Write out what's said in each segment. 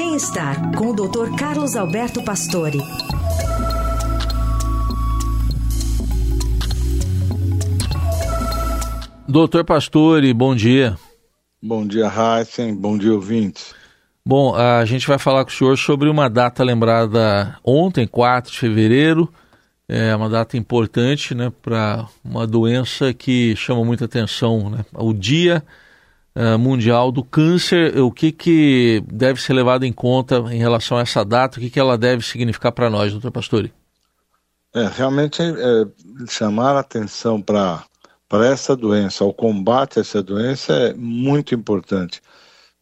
Bem-estar com o Dr. Carlos Alberto Pastore. Doutor Pastore, bom dia. Bom dia, Heisen. Bom dia, ouvintes. Bom, a gente vai falar com o senhor sobre uma data lembrada ontem, 4 de fevereiro. É uma data importante né, para uma doença que chama muita atenção. Né? O Dia uh, Mundial do Câncer, o que, que deve ser levado em conta em relação a essa data? O que, que ela deve significar para nós, doutor Pastore? É, realmente é, chamar a atenção para essa doença, o combate a essa doença é muito importante.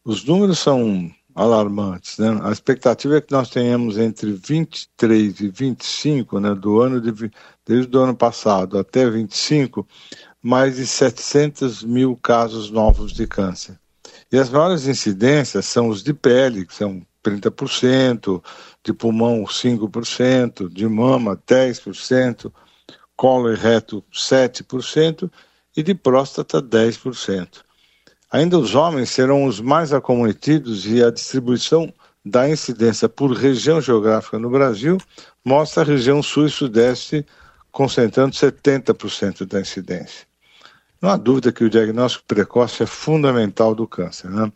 Os números são alarmantes. Né? A expectativa é que nós tenhamos entre 23 e 25, né, do ano de, desde o ano passado até 25, mais de 700 mil casos novos de câncer. E as maiores incidências são os de pele, que são 30%, de pulmão 5%, de mama 10%, colo e reto 7% e de próstata 10%. Ainda os homens serão os mais acometidos e a distribuição da incidência por região geográfica no Brasil mostra a região sul e sudeste concentrando 70% da incidência. Não há dúvida que o diagnóstico precoce é fundamental do câncer. Né?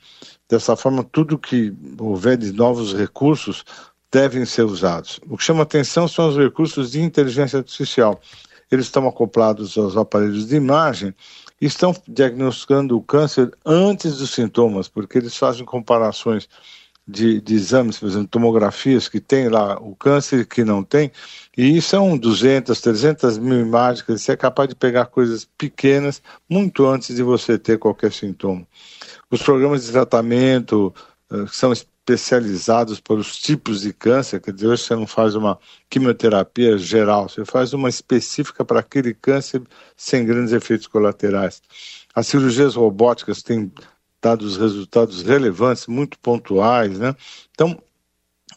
Dessa forma, tudo que houver de novos recursos devem ser usados. O que chama atenção são os recursos de inteligência artificial. Eles estão acoplados aos aparelhos de imagem estão diagnosticando o câncer antes dos sintomas, porque eles fazem comparações de, de, exames, por exemplo, tomografias que tem lá o câncer que não tem, e são 200, 300 mil imagens, você é capaz de pegar coisas pequenas muito antes de você ter qualquer sintoma. Os programas de tratamento uh, são especializados para os tipos de câncer, quer dizer, hoje você não faz uma quimioterapia geral, você faz uma específica para aquele câncer sem grandes efeitos colaterais. As cirurgias robóticas têm dado os resultados relevantes, muito pontuais, né? Então,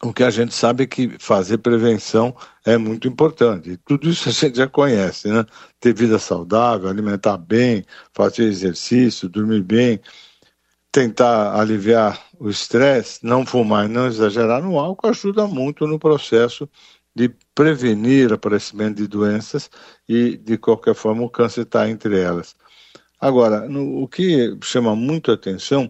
o que a gente sabe é que fazer prevenção é muito importante. E tudo isso a gente já conhece, né? Ter vida saudável, alimentar bem, fazer exercício, dormir bem, tentar aliviar o estresse, não fumar e não exagerar no álcool ajuda muito no processo de prevenir aparecimento de doenças e, de qualquer forma, o câncer está entre elas. Agora, no, o que chama muito atenção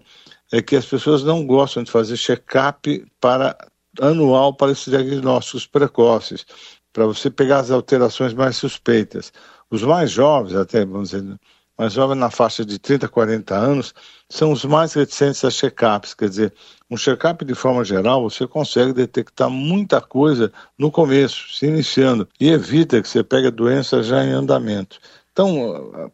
é que as pessoas não gostam de fazer check-up para, anual para esses diagnósticos precoces, para você pegar as alterações mais suspeitas. Os mais jovens, até, vamos dizer, mais jovens na faixa de 30, 40 anos, são os mais reticentes a check-ups. Quer dizer, um check-up de forma geral, você consegue detectar muita coisa no começo, se iniciando, e evita que você pegue a doença já em andamento. Então,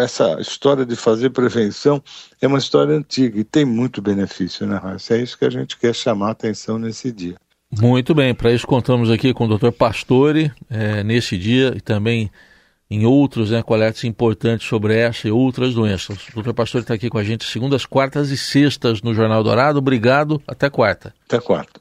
essa história de fazer prevenção é uma história antiga e tem muito benefício, né, Raíssa? É isso que a gente quer chamar a atenção nesse dia. Muito bem, para isso contamos aqui com o Dr. Pastore, é, nesse dia e também em outros né, coletes importantes sobre essa e outras doenças. O doutor Pastor está aqui com a gente segundas, quartas e sextas no Jornal Dourado. Obrigado. Até quarta. Até quarta.